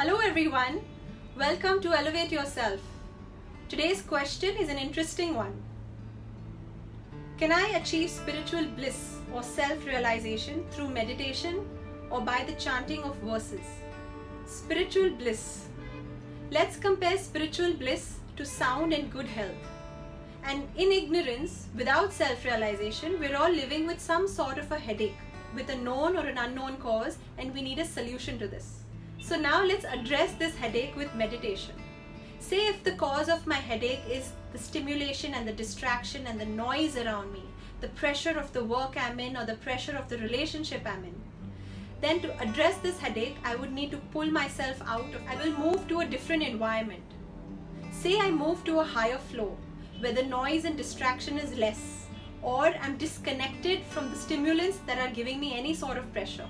Hello, everyone. Welcome to Elevate Yourself. Today's question is an interesting one. Can I achieve spiritual bliss or self realization through meditation or by the chanting of verses? Spiritual bliss. Let's compare spiritual bliss to sound and good health. And in ignorance, without self realization, we're all living with some sort of a headache with a known or an unknown cause, and we need a solution to this. So, now let's address this headache with meditation. Say if the cause of my headache is the stimulation and the distraction and the noise around me, the pressure of the work I'm in or the pressure of the relationship I'm in. Then, to address this headache, I would need to pull myself out. I will move to a different environment. Say I move to a higher flow where the noise and distraction is less, or I'm disconnected from the stimulants that are giving me any sort of pressure.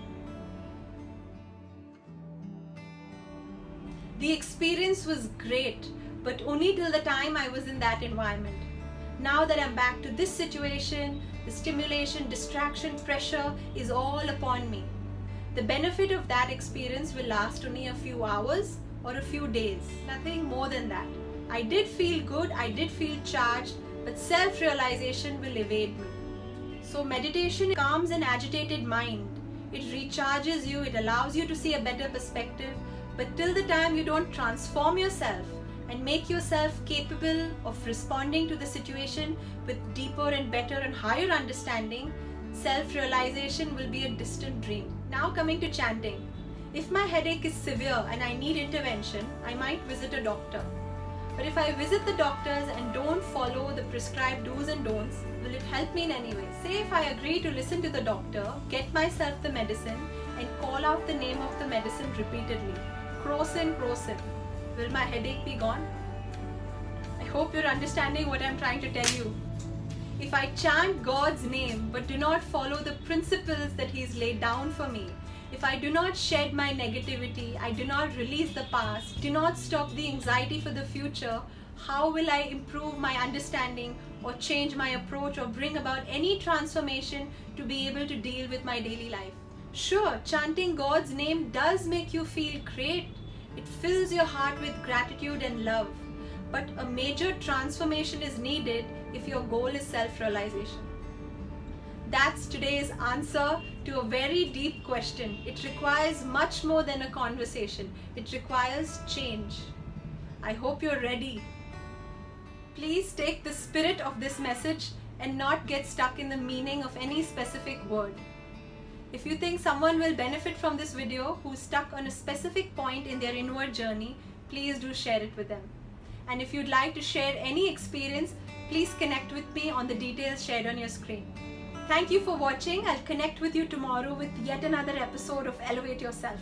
The experience was great, but only till the time I was in that environment. Now that I'm back to this situation, the stimulation, distraction, pressure is all upon me. The benefit of that experience will last only a few hours or a few days, nothing more than that. I did feel good, I did feel charged, but self realization will evade me. So, meditation calms an agitated mind. It recharges you, it allows you to see a better perspective. But till the time you don't transform yourself and make yourself capable of responding to the situation with deeper and better and higher understanding, self realization will be a distant dream. Now, coming to chanting. If my headache is severe and I need intervention, I might visit a doctor. But if I visit the doctors and don't follow the prescribed do's and don'ts, will it help me in any way? Say if I agree to listen to the doctor, get myself the medicine, and call out the name of the medicine repeatedly. Crocin, Crocin. Will my headache be gone? I hope you're understanding what I'm trying to tell you. If I chant God's name but do not follow the principles that He's laid down for me, if I do not shed my negativity, I do not release the past, do not stop the anxiety for the future, how will I improve my understanding or change my approach or bring about any transformation to be able to deal with my daily life? Sure, chanting God's name does make you feel great. It fills your heart with gratitude and love. But a major transformation is needed if your goal is self realization. That's today's answer to a very deep question. It requires much more than a conversation, it requires change. I hope you're ready. Please take the spirit of this message and not get stuck in the meaning of any specific word. If you think someone will benefit from this video who's stuck on a specific point in their inward journey, please do share it with them. And if you'd like to share any experience, please connect with me on the details shared on your screen. Thank you for watching. I'll connect with you tomorrow with yet another episode of Elevate Yourself.